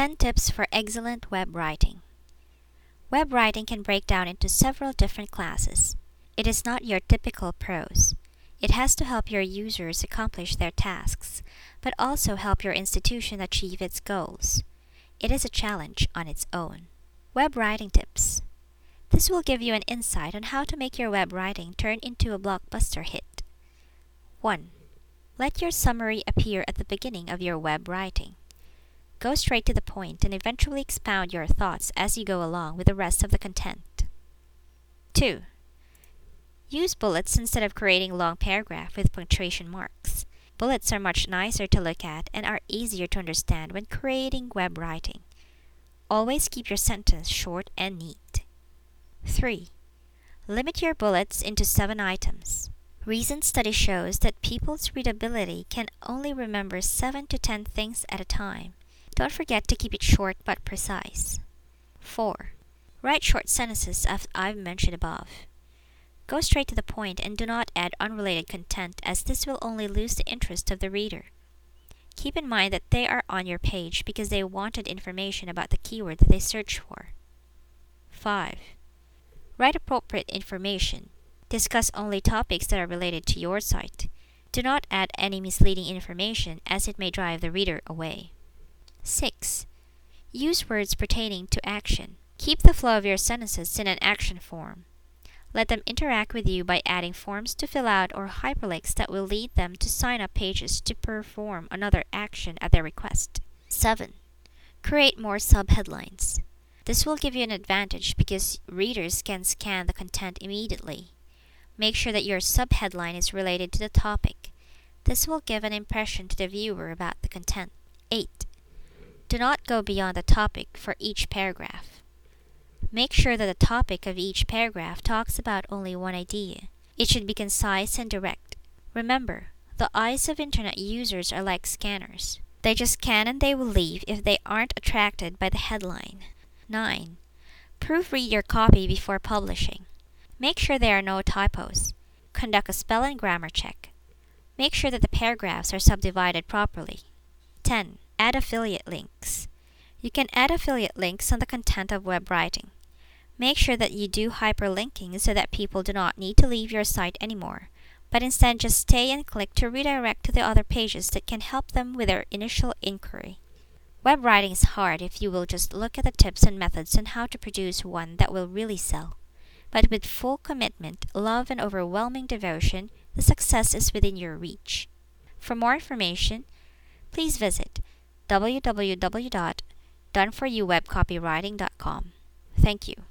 10 Tips for Excellent Web Writing. Web writing can break down into several different classes. It is not your typical prose. It has to help your users accomplish their tasks, but also help your institution achieve its goals. It is a challenge on its own. Web writing tips. This will give you an insight on how to make your web writing turn into a blockbuster hit. 1. Let your summary appear at the beginning of your web writing. Go straight to the point and eventually expound your thoughts as you go along with the rest of the content. 2. Use bullets instead of creating long paragraph with punctuation marks. Bullets are much nicer to look at and are easier to understand when creating web writing. Always keep your sentence short and neat. 3. Limit your bullets into 7 items. Recent study shows that people's readability can only remember 7 to 10 things at a time. Don't forget to keep it short but precise. 4. Write short sentences as I've mentioned above. Go straight to the point and do not add unrelated content as this will only lose the interest of the reader. Keep in mind that they are on your page because they wanted information about the keyword that they searched for. 5. Write appropriate information. Discuss only topics that are related to your site. Do not add any misleading information as it may drive the reader away. 6. Use words pertaining to action. Keep the flow of your sentences in an action form. Let them interact with you by adding forms to fill out or hyperlinks that will lead them to sign up pages to perform another action at their request. 7. Create more subheadlines. This will give you an advantage because readers can scan the content immediately. Make sure that your subheadline is related to the topic. This will give an impression to the viewer about the content. 8. Do not go beyond the topic for each paragraph. Make sure that the topic of each paragraph talks about only one idea. It should be concise and direct. Remember, the eyes of internet users are like scanners. They just scan and they will leave if they aren't attracted by the headline. 9. Proofread your copy before publishing. Make sure there are no typos. Conduct a spell and grammar check. Make sure that the paragraphs are subdivided properly. 10. Add affiliate links. You can add affiliate links on the content of web writing. Make sure that you do hyperlinking so that people do not need to leave your site anymore, but instead just stay and click to redirect to the other pages that can help them with their initial inquiry. Web writing is hard if you will just look at the tips and methods on how to produce one that will really sell. But with full commitment, love, and overwhelming devotion, the success is within your reach. For more information, please visit www.doneforyouwebcopywriting.com. Thank you.